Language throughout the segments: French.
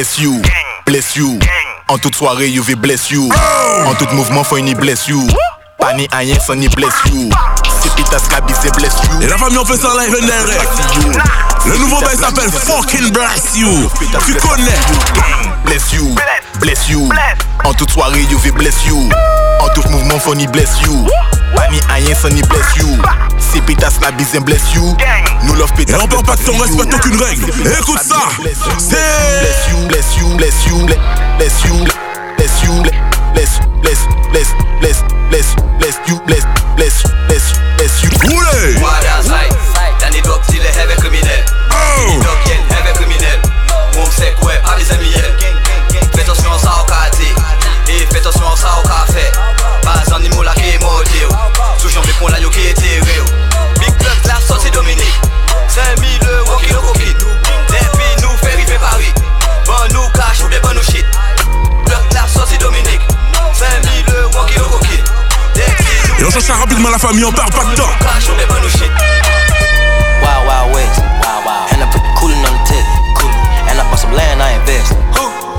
bless you, bless you. En toute soirée, you vais bless you. En tout mouvement, faut une bless you. Pas ni rien sans ni bless you. C'est pitas bise bless you. Et la famille, on fait ça live and direct. Le nouveau bail s'appelle Fucking Bless You. Tu connais. Bless you, bless you. En toute soirée, you vais bless you. En tout mouvement, faut ni bless you. Pas ni rien sans ni bless you. C'est pétasse la bise bless you. Nous love pétasse. Et on perd pas de son, respecte aucune règle. Écoute ça. C'est. Bless you, bless you, bless you, bless you, bless you, bless, bless, bless, bless, bless, bless you, bless, bless, bless, bless you. Roulez. Voilà, sai. T'as des doigts, il est heavy criminel. Oh. Il doit bien heavy criminel. On sait quoi, pas les amis. Famille, on perd pas de temps. cash ou des bonnes shit. Wild Wild West. Wild Wild. And I put the coolin' on the tip. Coolin'. And I bought some land, I invest.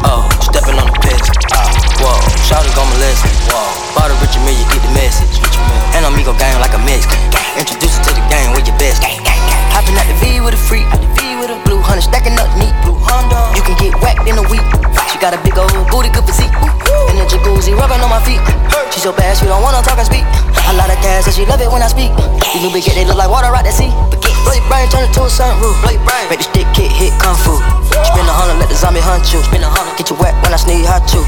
Oh, stepping on the piss. Ah, whoa, shout it on my list. Whoa, bought a rich million, get the message. And I'm go gang like a Mexican. Introduce you to the game with your best. Hopping out the V with a freak. The V with a blue hunter, stacking up neat. Blue Honda. You can get whacked in a week. She got a big old booty, good physique. In the jacuzzi, rubbing on my feet. She so bad, she don't wanna talk and speak. A lot of gas, and she love it when I speak. These new big they look like water out the sea. Blow your brain, turn it to a sunroof. Blow your brain. Make the stick kick, hit kung fu. Spin a hundred, let the zombie hunt you. Spin a hundred, get you wet when I sneeze, hot you.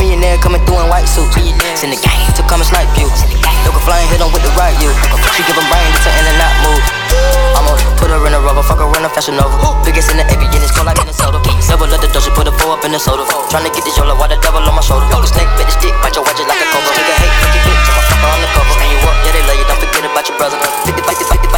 Millionaire coming through in white suits. Send the gang to come and snipe you. Look a flying, hit 'em with the right you. She give 'em brain, it's an in and out move. I'ma put her in a rubber, fuck her in a fashion over. Biggest in the AB, and it's cold like Minnesota. Never let the doja put a four up in the soda. Tryna get this yola why the devil on my shoulder. Fuck a snake, bit the stick, bite your watch it like a cobra. Nigga hate, fuck your bitch, I'm a fucker on the cover. Bring you up, yeah, they love you. Don't forget about your brother. 50, 50, 50, 50.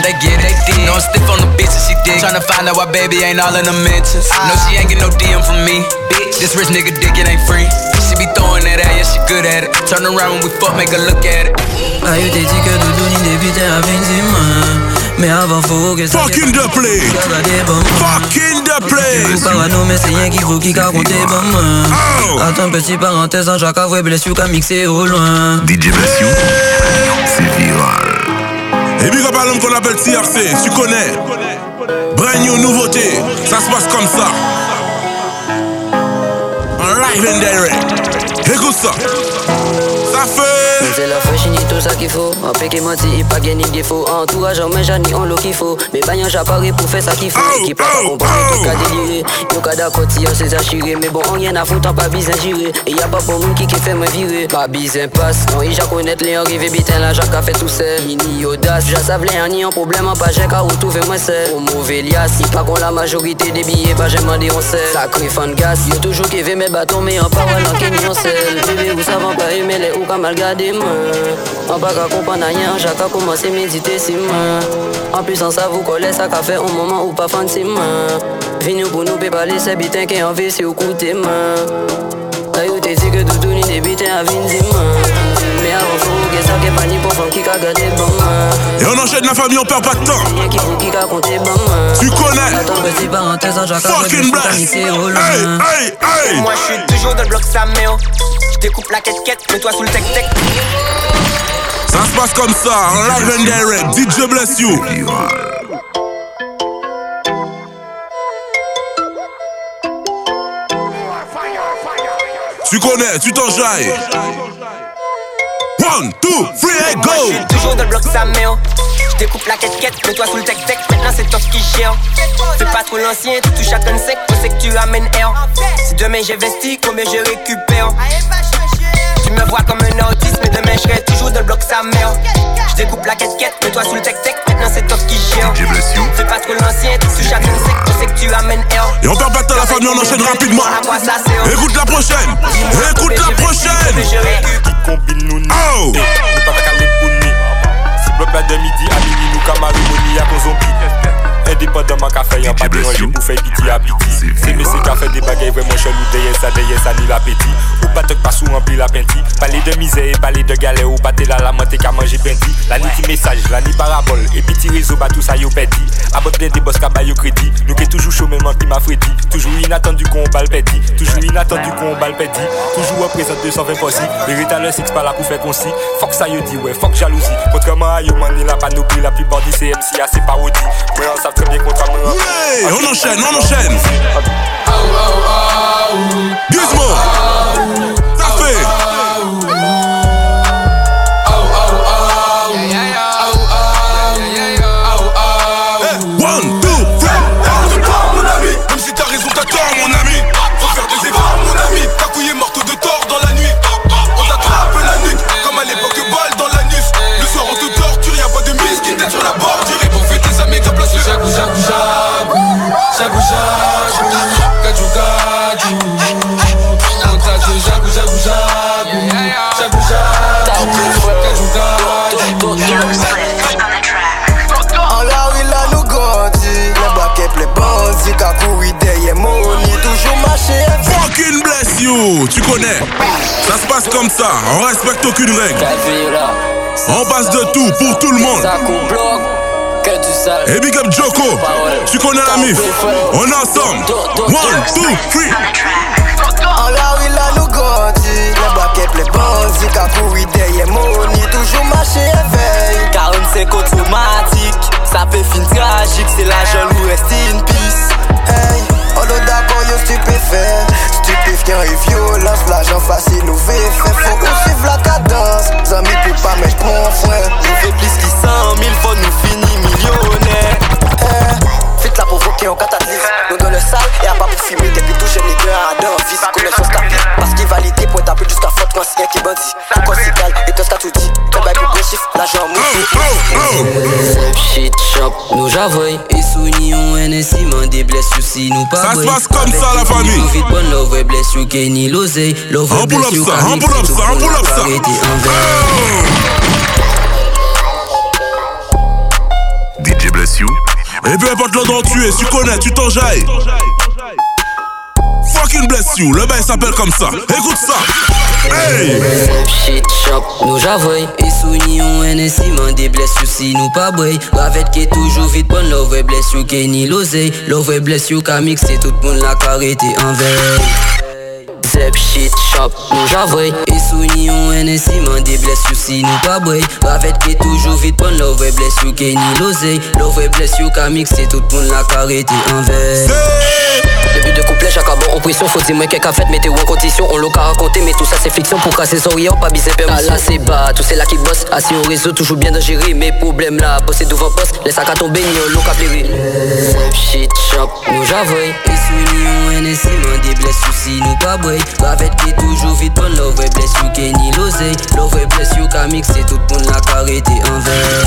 they get it, they did. No, I'm stiff on the bitch and she dig. Tryna find out why baby ain't all in the mentions. No, she ain't get no DM from me. Bitch, this rich nigga dick, it ain't free. She be throwing that at, yeah, she good at it. Turn around when we fuck, make her look at it. Ah, yo t'ai dit que Doudou ni débutait à 26 Mais avant faut que ça Fucking the play. Fucking the place. parano mais c'est rien qu'il faut qu'il compte bon Oh. Attends petit parenthèse en Jacques Avoué blesse you qu'a mixé au loin DJ Bless You, c'est viral. Et up à l'homme qu'on appelle TRC, tu connais. Brand new nouveauté, ça se passe comme ça. En live and direct. Écoute ça. Ça fait. La tout ça qu'il faut. En paix qui menti, il pas gagné de défaut Entourage en main, j'en ai en l'eau qu'il faut. Mais bagnon j'apparais pour faire ça qu'il faut. Oh, Équipe pas oh, comprendre, oh. tout cas déliré Yo kada côté, on s'est assuré. Mais bon, on rien à foutre, on pas besoin gérer Et y'a pas pour monde qui qui fait me virer. Pas besoin passe, non, il j'ai connaître les arrivés bitin là, j'ai qu'à fait tout seul. Ni audace, j'ai savais un ni un problème En pas j'ai qu'à retrouver moi seul. Au mauvais lias, si pas qu'on la majorité des billets Pas j'ai demandé on sait. Sacré fan gas, yo toujours qui veut mes bâtons Mais en parole en qui ni on sait. Bébé, vous savez pas aimer les ou comme mal garder moi On pas qu'à comprendre rien, j'ai qu'à commencer à méditer si moi En plus en ça vous collez ça qu'a fait un moment ou pas fan si moi Vini pour nous pépaler c'est bitin qui en vie si au côté moi Ayo t'es dit que tout ni des bitins à vin moi Mais avant faut que ça qui pas ni pour femme qui qu'a gardé bon Et on enchaîne la famille, on perd pas de temps. Qui faut qui qu'a compté bon Tu connais. Attends petit parenthèse en Jacques Fucking blast. Hey, hey, hey. Moi je suis toujours dans le bloc Saméo. Je découpe la quête-quête, mets-toi sous le tech-tech. Ça se passe comme ça, en live and direct. DJ Bless You. Tu connais, tu t'enjailles. One, two, three, Moi je go. suis toujours dans le bloc Saméo. Je découpe la quête-quête, mets-toi sous le tech-tech. Maintenant c'est toi qui gère. Fais pas trop l'ancien, tu touches à ton sec, on sait que tu ramènes air. Si demain j'investis, combien je récupère? Tu me vois comme un autiste, mais demain je serai toujours dans le bloc sa mère. Je découpe la quête-quête, mets-toi sous le tech-tech, maintenant c'est toi qui gère. DJ Bless You. Fais pas trop l'ancien, tu à ton sec, on sait que tu ramènes air. Et on perd pas de temps la famille, on enchaîne rapidement. Écoute la prochaine. Écoute la prochaine. Qui combine nous Oh. Nous pas caler pour nous. Si bloc de midi à minuit nous camarimoni à ton zombie. Indépendamment qu'a fait un pas déranger pour faire pitié à pitié. C'est monsieur qui a fait des bagailles vraiment chelou derrière ça, derrière ça ni l'appétit. Ou pas te pas sous rempli la penti. Parler de misère, parler de galère ou pas t'es là la montée qu'à manger penti. La nuit ti message, la nuit parabole. Et puis tout ça yo pédi. Abandonner des boss qui yo crédit. Nous qui toujours chaud même qui m'a frédi. Toujours inattendu qu'on balle pédi. Toujours inattendu qu'on balle pédi. Toujours représente 220 possi. Vérité le six pas là pour faire concis. Fuck ça yo dit ouais, fuck jalousie. Contrairement à yo man, la panoplie la plupart du CMC a ses parodies. Moi on savent très bien contre moi. Ouais, on enchaîne, on enchaîne. Tu connais. Ça se passe comme ça. On respecte aucune règle. On passe de tout pour tout le monde. Et big up Joko. Tu connais la mif. On est ensemble. One, two, three. En la rue là nous grandit Les baquets, les bandits Qu'a couru derrière money Toujours marché éveil 45 automatique, ça fait fin tragique, c'est la in peace. Shop, nous j'avoue Et souni on NSI, man des bless you si nous pas Ça se passe comme ça, la famille? filles, Vite bon love bless you Kenny l'oseille Love On pull bless up you ça, pull up pull up. DJ bless you. Et peu importe l'endroit où tu es, tu connais, tu t'enjailles. Bless you. Le bail s'appelle comme ça. Écoute ça. Hey. Shit shop, nous j'avoue Et souni on NSI, man des bless you si nous pas boy Ravette qui est toujours vite bon Love bless you Kenny l'oseille Love bless you Camix C'est tout le monde la carité envers Zep shit shop, nous j'avoue Et souni on NSI, man des bless you si nous pas boy Ravette qui est toujours vite bon Love bless you Kenny l'oseille Love bless you Camix C'est tout le monde la carité envers Début de couplet, chaque bon en pression, faut dire moi qu'un fait, mettez-vous en condition, on l'a qu'à raconter, mais tout ça c'est fiction. Pour casser son rien, pas biser permission. Là c'est bas, tout c'est là qui bosse, assis au réseau, toujours bien de gérer mes problèmes là, bosser devant poste, les sacs à tomber, ni lot qu'à plairer. Shit shop, nous j'avoue, et souni on NSI, man bless soucis, nous pas boy, Ravette qui est toujours vite bon, love bless you, Kenny l'oseille, love bless you, Camix, c'est tout le monde la carité envers.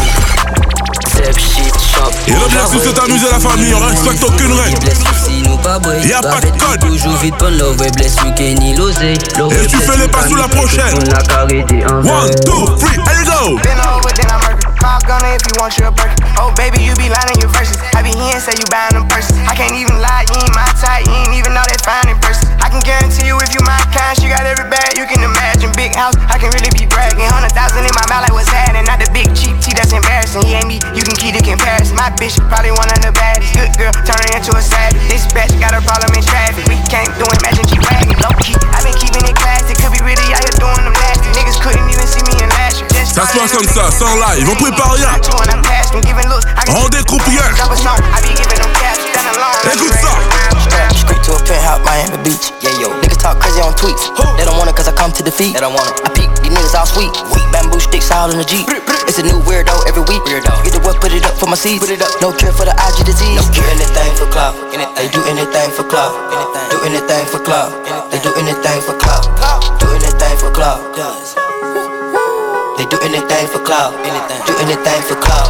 Zep shit shop. Et le bless you, c'est amuser la famille. On respecte aucune règle. Y'a pas de code. Toujours vite bon love bless you Kenny l'oseille Et tu fais les pas sous la prochaine. One, two, three, here you go. Been over, then I'm murdered. Call gunner if you want your burger. Oh, baby, you be lying your verses. I be here and say you buying them purses. I can't even lie, you ain't my type. You ain't even know that fine in person. I can guarantee you if you my kind, she got every bag you can imagine. Big house, I can really be bragging. Hundred thousand in my mouth, like what's happening? Not the big cheap tea, that's embarrassing. He ain't me, you can keep the comparison. My bitch probably one of the baddest. Good girl, turn her into a savage. This bitch got a problem in traffic. We can't do it, imagine G wagon. Low key, I been keeping it classy. Could be really out here doing them nasty. Niggas couldn't even see me in last year. Just Ça se passe comme ça, sans live. On prépare rien. On découpe rien. Écoute ça. Street to a penthouse, Miami Beach. Yeah, yo. Niggas talk crazy on tweets. They don't want it cause I come to defeat. They don't want it. I peek, these niggas all sweet. Bamboo sticks all in the Jeep. It's a new weirdo every week. Weirdo. Get the what, put it up for my seeds. Put it up. No cure for the IG disease. No cure. Do anything for clout. They do anything for clout. Do anything for clout. They do anything for clout. Do anything for clout. They do anything for clout. Anything. Do anything for clout.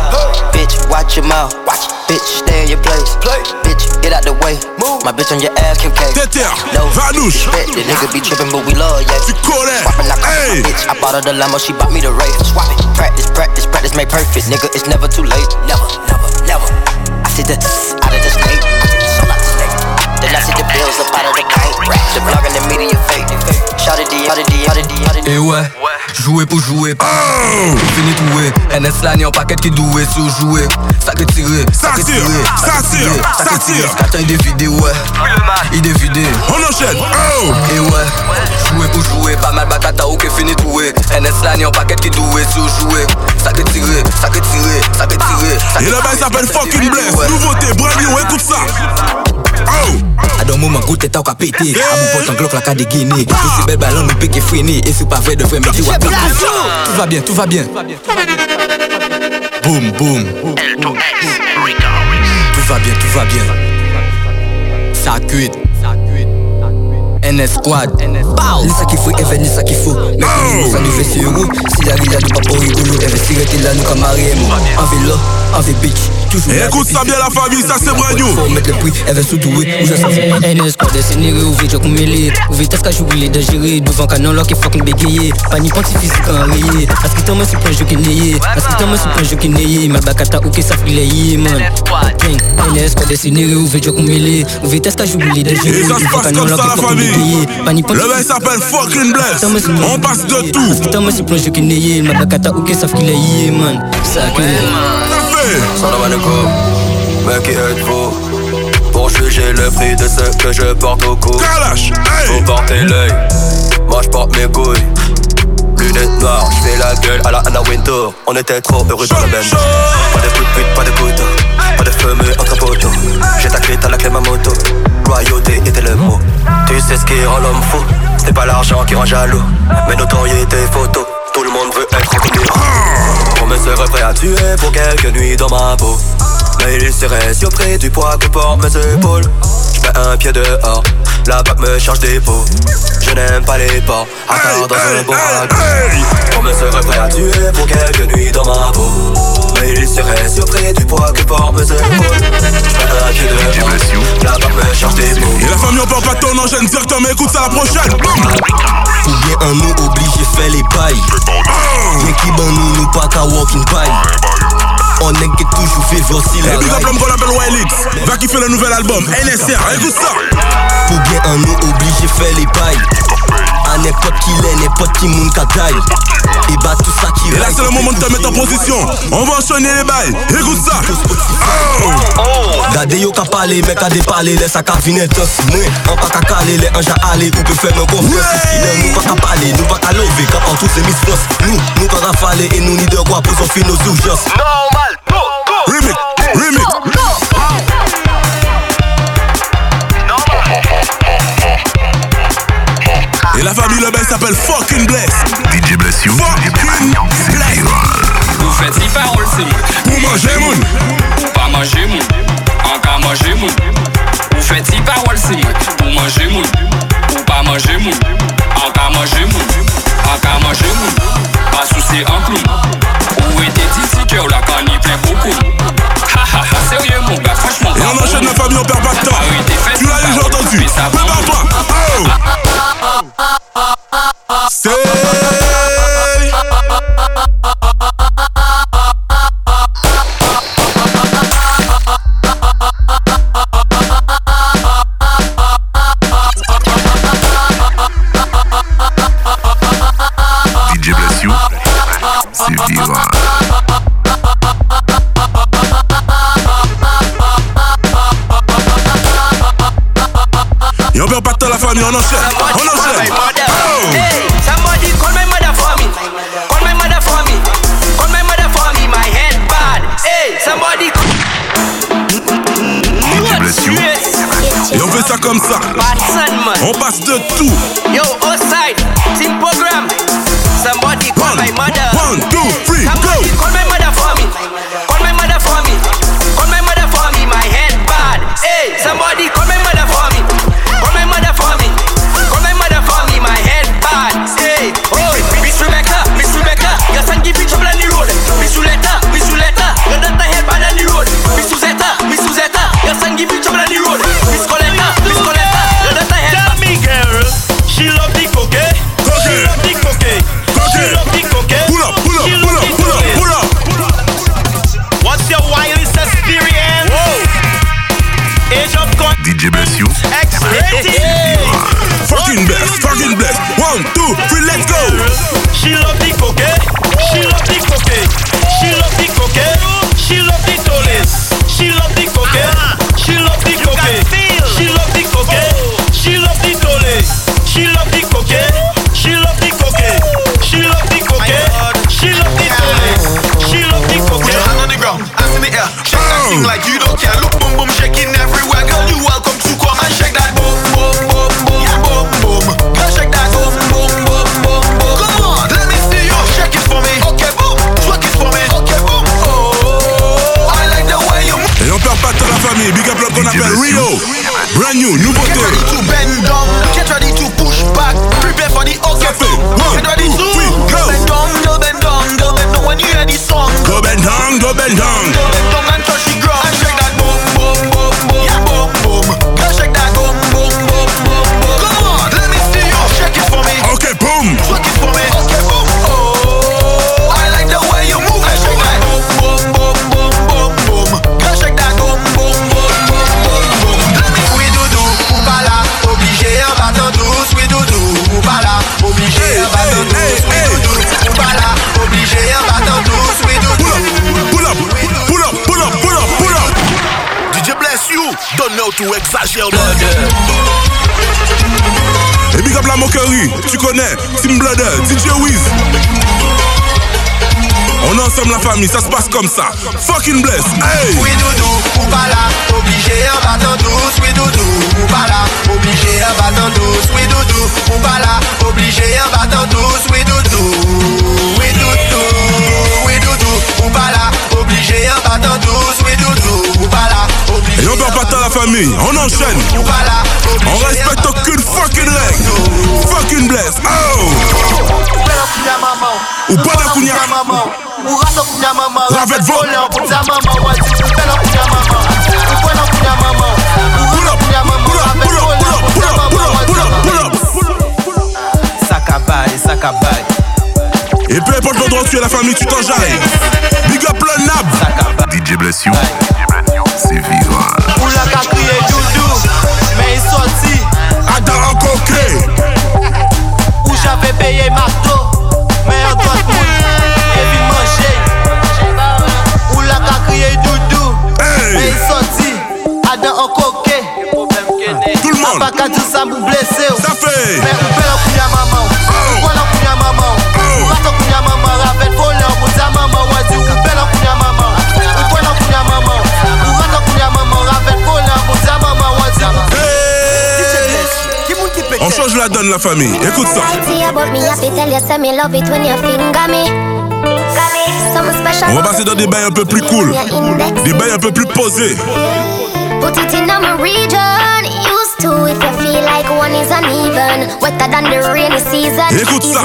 Bitch, watch your mouth. Watch. Bitch, stay in your place. Bitch, bitch, get out the way. Move. My bitch on your ass, Kim K. No, Vanouche. bet the nigga be trippin', but we love, yeah. Tu connais. Swappin' like Hey. my bitch. I bought her the Lambo, she bought me the Ray. Swap it. Practice, practice, practice, make perfect. Nigga, it's never too late. Never, never, never. I see the out of the snake. I see the soul out the snake. Then I see the bills up out of the bank. The blog and the media fake. Shout it, D, D, D, D. Et ouais, jouer pour jouer. Fini tout ouais. NS ni en paquet qui doué sur jouer. Ça que tirer, Ça que tire, ça que tire, ça tire. Scatter, il dévidé, ouais. Il dévidé. On enchaîne. Oh. Et ouais, jouer pour jouer, pas mal bakata ou que fini tout ouais. NS ni en paquet qui doué sur jouer. Ça que tirer, ça que tirer, ça que tirer. ça Et bail tirer. s'appelle Fucking. Bless. Nouveauté, brand new, écoute ça. A don mouman gout teta ou ka pete A mou pot an glok la ka degene Ou si bel balon nou peke frene E sou pa vre de vre meti wap pete Tout va bien, tout va bien. Boum, boum. Tout va bien, tout va bien. Ça cuit. NS Squad. Ni sa ki fwe, even ni sa ki fwo Mek nou sa nou fe si euro Si la rila nou pa pou rigolo Investi rete la nou ka mari emo Anve lo, anve bitch Toujours Et écoute ça bien la famille, ça c'est brand new. Faut mettre le prix, elle veut sous doué Ou je fous NS kwa desenere ou ve jok mele Ou ve teska choubile de jere Devan kanon lor ki fucking begeye Pa ni panti fizik an reye Askitan mwen sou pren joki neye Askitan mwen sou pren joki neye Ma bakata ou ke sa frile ye man NS desenere ou ve jok mele Ou ve teska choubile de Et jere ça se passe comme ça la famille. Le bail s'appelle Fucking Bless. On passe de tout. Askitan mwen sou pren joki neye Ma bakata ou ke sa frile ye man Sa ke Sans la mannequin, mais qui êtes-vous Pour juger le prix de ce que je porte au cou. Kalash. Vous portez l'œil, moi je porte mes couilles. Lunettes noires, je fais la gueule à la Anna Wintour. On était trop heureux dans la bande Pas de coups de pute, pas de couteau. Pas de fumée entre poteaux. J'ai ta clé, t'as la clé ma moto. Royauté était le mot. Tu sais ce qui rend l'homme fou. C'est pas l'argent qui rend jaloux. Mais notoriété photo Tout le monde veut être reconnu On me serait prêt à tuer pour quelques nuits dans ma peau. Mais il serait surpris du poids que portent mes épaules. J'mets un pied dehors, la bague me change des peaux. Je n'aime pas les porcs, à part dans un bon rack On me serait prêt à tuer pour quelques nuits dans ma peau. Mais il serait surpris du poids que portent mes épaules. J'mets un pied dehors, la bague me change des peaux. Et la famille, on parle pas de ton enchaîne directement. Écoute ça la prochaine. Ou bien un nou oblige fè les bail Yen ki ban nou nou pa ka walking by On nèg ki toujou fè vosi la Et big up l'homme qu'on appelle Wilix. Va kiffer le nouvel album. NSR. Écoute ça. Ou bien un nou oblige fè les bail A n'importe qui l'est, n'importe qui moun ka daille Et bah tout ça qui Et là, c'est le moment de te mettre en position. On va enchaîner les bails. Écoute ça. Oh. Gade yo ka pale, mec a depale Le sa ka vine tos Mwen, an pa ka kale, le anja ale Ou pe fè men konfians Ici, nan nou pa ka pale, nou pa ka love Ka an tout se mis flos Nou, nou ka rafale E nou ni de kwa pou son fin nos urjans Normal, Remix. Remix. Et la famille, le bail s'appelle Fucking Bless. DJ Bless You. Fucking Bless. Ou fèt si parol se moun Pour manger, moun. Ou pa manje moun An ka manje moun Ou fèt si parol se moun Ou manje moun Ou pa manje moun An ka manje moun An ka manje moun Pa sou enchaîne la on. On enchaîne. Hey, somebody call my mother for me. Call my mother for me. Call my mother for me. My head bad. Hey, somebody. DJ Bless You. Et on fait ça comme ça. On passe de tout. Know to exagère. Et big up la moquerie. Tu connais. Team Blooder, DJ Wiz. On est ensemble la famille, ça se passe comme ça. Fucking bless. Hey. Oui doudou, ou pas là, obligé en battant douce, oui doudou, ou pas là, obligé en battant douce, oui doudou, ou pas là, obligé en battant douce, oui doudou, famille, on enchaîne. On respecte aucune fucking règle. Fucking bless. Oh! Ou pas d'akounia. Lavez Et peu importe l'endroit où tu es la famille, tu. Big up le nab. DJ bless you. C'est viral. Oula ka kriye doudou, mais il sorti. Ada en coquet. Où j'avais payé marteau, mais en doit et vite manger. Oula ka kriye doudou, mais il sorti. Adam en coquet. Tout le monde. Pas qu'à dire ça vous blessé. Ça fait. Mais la donne la famille. Écoute ça. On va passer dans des bails un peu plus cool. Des bails un peu plus posés. Put it in my region. Used to if you feel like one is uneven. Wetter than the rainy season. Écoute ça.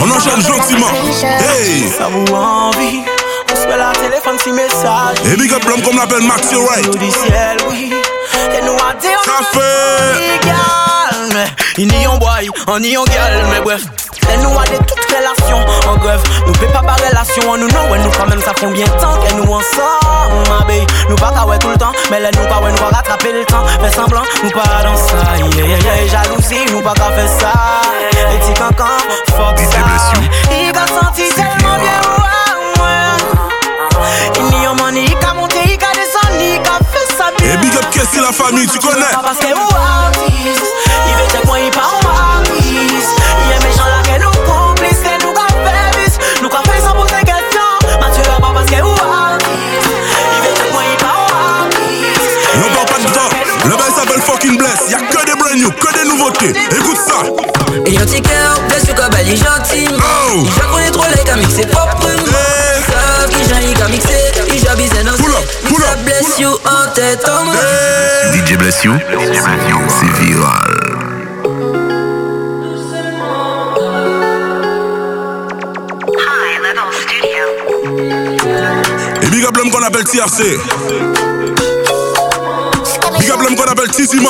On enchaîne gentiment. Hey. Ça vous envie? On se fait la téléphone si message. Et big up l'homme qu'on l'appelle Maxi Wright. du ciel, oui. Et nous a dit on Ça fait. égal. Mais il n'y en boy, on y en gueule. Mais bref. Et nous a de toutes relations en grève. Nous paie pas par relation, on nous non, nous quand même ça font bien temps que nous ensemble, ma baby. Nous pas ouais tout le temps, mais là nous pas ouais, nous pas rattraper le temps. Fais semblant, nous pas dans ça, yeah, yeah, yeah. Jalousie, nous pas qu'à faire ça. Et petit cancan, fuck ça. Il a senti tellement bien, Et up Kessie la famille, tu connais. Parce que il veut te quoi il part en artiste. Il est méchant là que nous complices, que nous fait bis, nous fait sans poser question. Mathieu là parce que ou il veut te quoi il part en. Et parle pas de temps. Le bail s'appelle fucking bless. Y'a que des brand new, que des nouveautés. Écoute ça. Et un petit cœur, blesse il est gentil. Oh. Il trop les qu'à mixer propre. Main. DJ bless you. C'est viral. Et big up l'homme qu'on appelle TRC. Big up l'homme qu'on appelle Tizi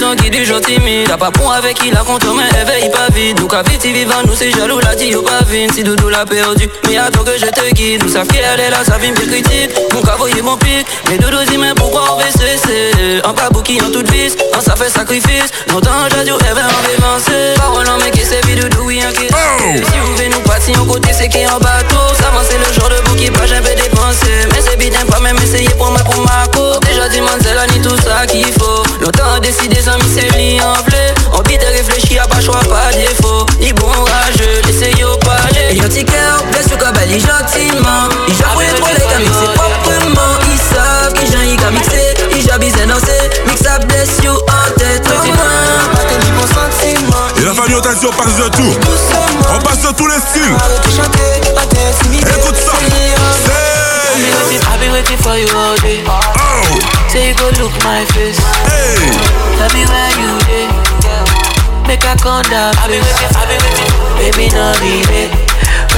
Donc qui du gentil T'as pas bon avec qui la compte mais éveille pas vite. Nous qu'à vite vivant nous c'est jaloux la dit au pas vite Si Doudou l'a perdu mais attends que je te guide. Nous savons qu'elle est là ça vient bien critique. Mon cas voyez mon pic. Mais Doudou dit mais pourquoi on veut cesser? En pas bouki en toute vis En ça fait sacrifice. Longtemps j'ai dit elle va en avancer Parole en mec et c'est vide Doudou oui en qui Si vous venez nous passer en côté c'est qui en bateau. Ça c'est le genre de bouki pas j'aime dépenser. Mais c'est bien pas même essayer pour moi pour ma cour C'est là ni tout ça qu'il faut. Longtemps décidé sans mis c'est li en à pas choix pas défaut. Ni bon rageux laissez yo parler Et petit cœur blesse le cabal gentiment. Il j'avoue trop les gars mixer proprement. Ils savent qu'ils j'en y mixé. Ils j'abise dansé Mix ça bless you en tête. Et la famille on t'a dit on passe de tout. On passe de tous les styles. Écoute ça. I've been waiting for you all day. Oh. Say you go look my face. Hey. Tell me where you dey. Make a come down. I've waiting, I've waiting. Baby, no be me.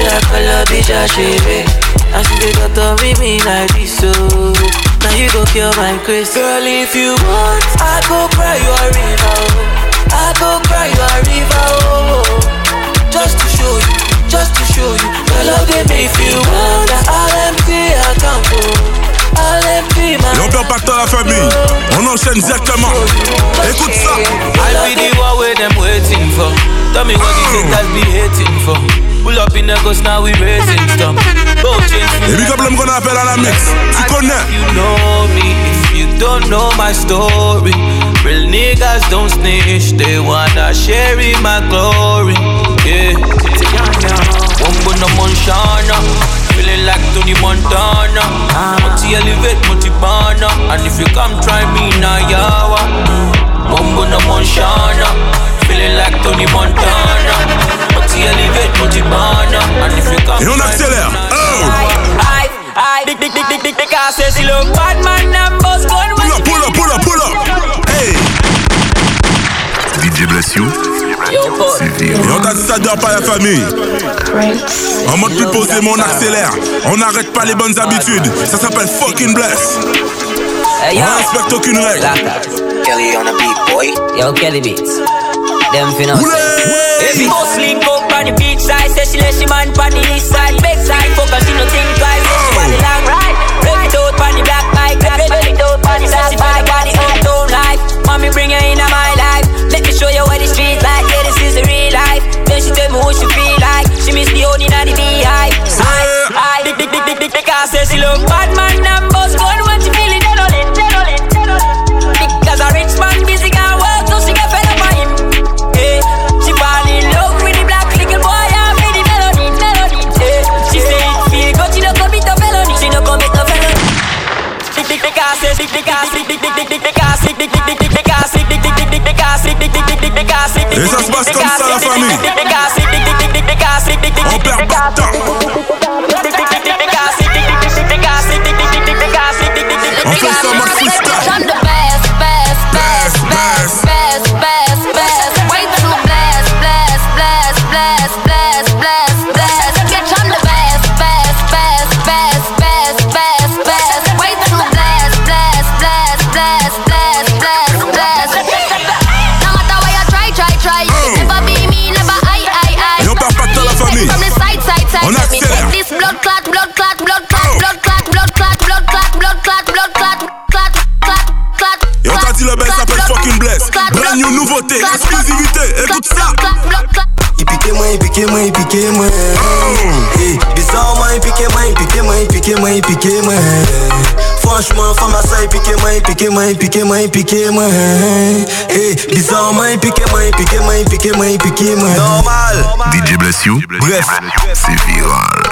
We are color bitch, I shave it. I see got to meet me like this, so now you go kill my grace. Girl, if you want, I go cry you a river. Oh. I go cry you a river. Oh. Just to show you, just to show you. Your love they me feel wonder. I'll empty account. Oh. Et on perd pas de temps la famille. On enchaîne directement. Écoute ça. I'll be the one where them waiting for. Tell me what these haters be hating for. Pull up in the ghost now we raising stuff. Et big up l'homme qu'on appelle à la mix. Tu connais. You know me if you don't know my story. Real niggas don't snitch. They wanna share in my glory. Yeah. Wombo no Monshana. Feeling like Tony Montana. Multi elevate, multi banner. And if you come try me now, yawa. Wombo no Monshana. Uh. Feeling like Tony Montana. Multi elevate, multi banner. And if you come Et on accélère. Oh! Say look bad man, gun. Pull up, pull up, pull up, pull up. Hey! DJ bless you. Et on t'a dit ça dort pas la famille. En mode plus posé, mais on accélère. On n'arrête pas les bonnes habitudes. Ça s'appelle fucking bless. On respecte aucune règle. Kelly on a beat, boy. Yo, Kelly Beats. Them finna you go sleep up on the beach side, say she let she man on the east side, big side, focus, she no think she miss the only in the beehive. I, I, big, big, big, big, big, big, I say she look bad man, and boss gun when she feel it, dead on it, dead on it, dead on it. Because a rich man busy got work, so she get fed up on him. Hey, she fall in love with the black little boy and with the melody, melody. Hey, she say it feel good, she no commit a felony, she no commit a felony. Big big big ass, big big ass, big big big big big big ass, big big big big big big ass, big big big big big big ass, big big big big big big ass, big big Et ça se passe comme ça la famille. big big ass, big big big stop. Brand new nouveauté, exclusivité. Écoute ça. Il piquait moi, il piquait moi, il piquait moi. Eh, bizarrement, il piquait moi, il piquait moi, il piquait moi, il piquait moi. Franchement, femme à ça, il piquait moi, il piquait moi, il piquait moi, il piquait moi. Bizarrement, il piquait moi, il piquait moi, il piquait moi, il piquait moi. Normal. DJ bless you. Bref, c'est viral.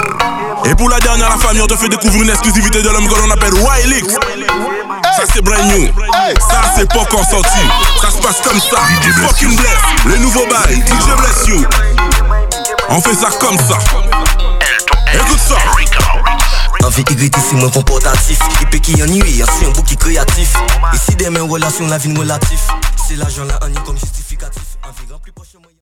Et pour la dernière, la famille, on te fait découvrir une exclusivité de l'homme que l'on appelle Wilix. Ça c'est brand new. Ça c'est pas encore sorti. Ça se passe comme ça. Fucking bless. Le nouveau bail. DJ bless you. On fait ça comme ça. Écoute ça. Envie irrité, c'est moins comportatif. Il peut qui ennuie, c'est un bouc qui créatif. Ici, des mains relation, la vie relative. C'est l'argent là, on y comme justificatif.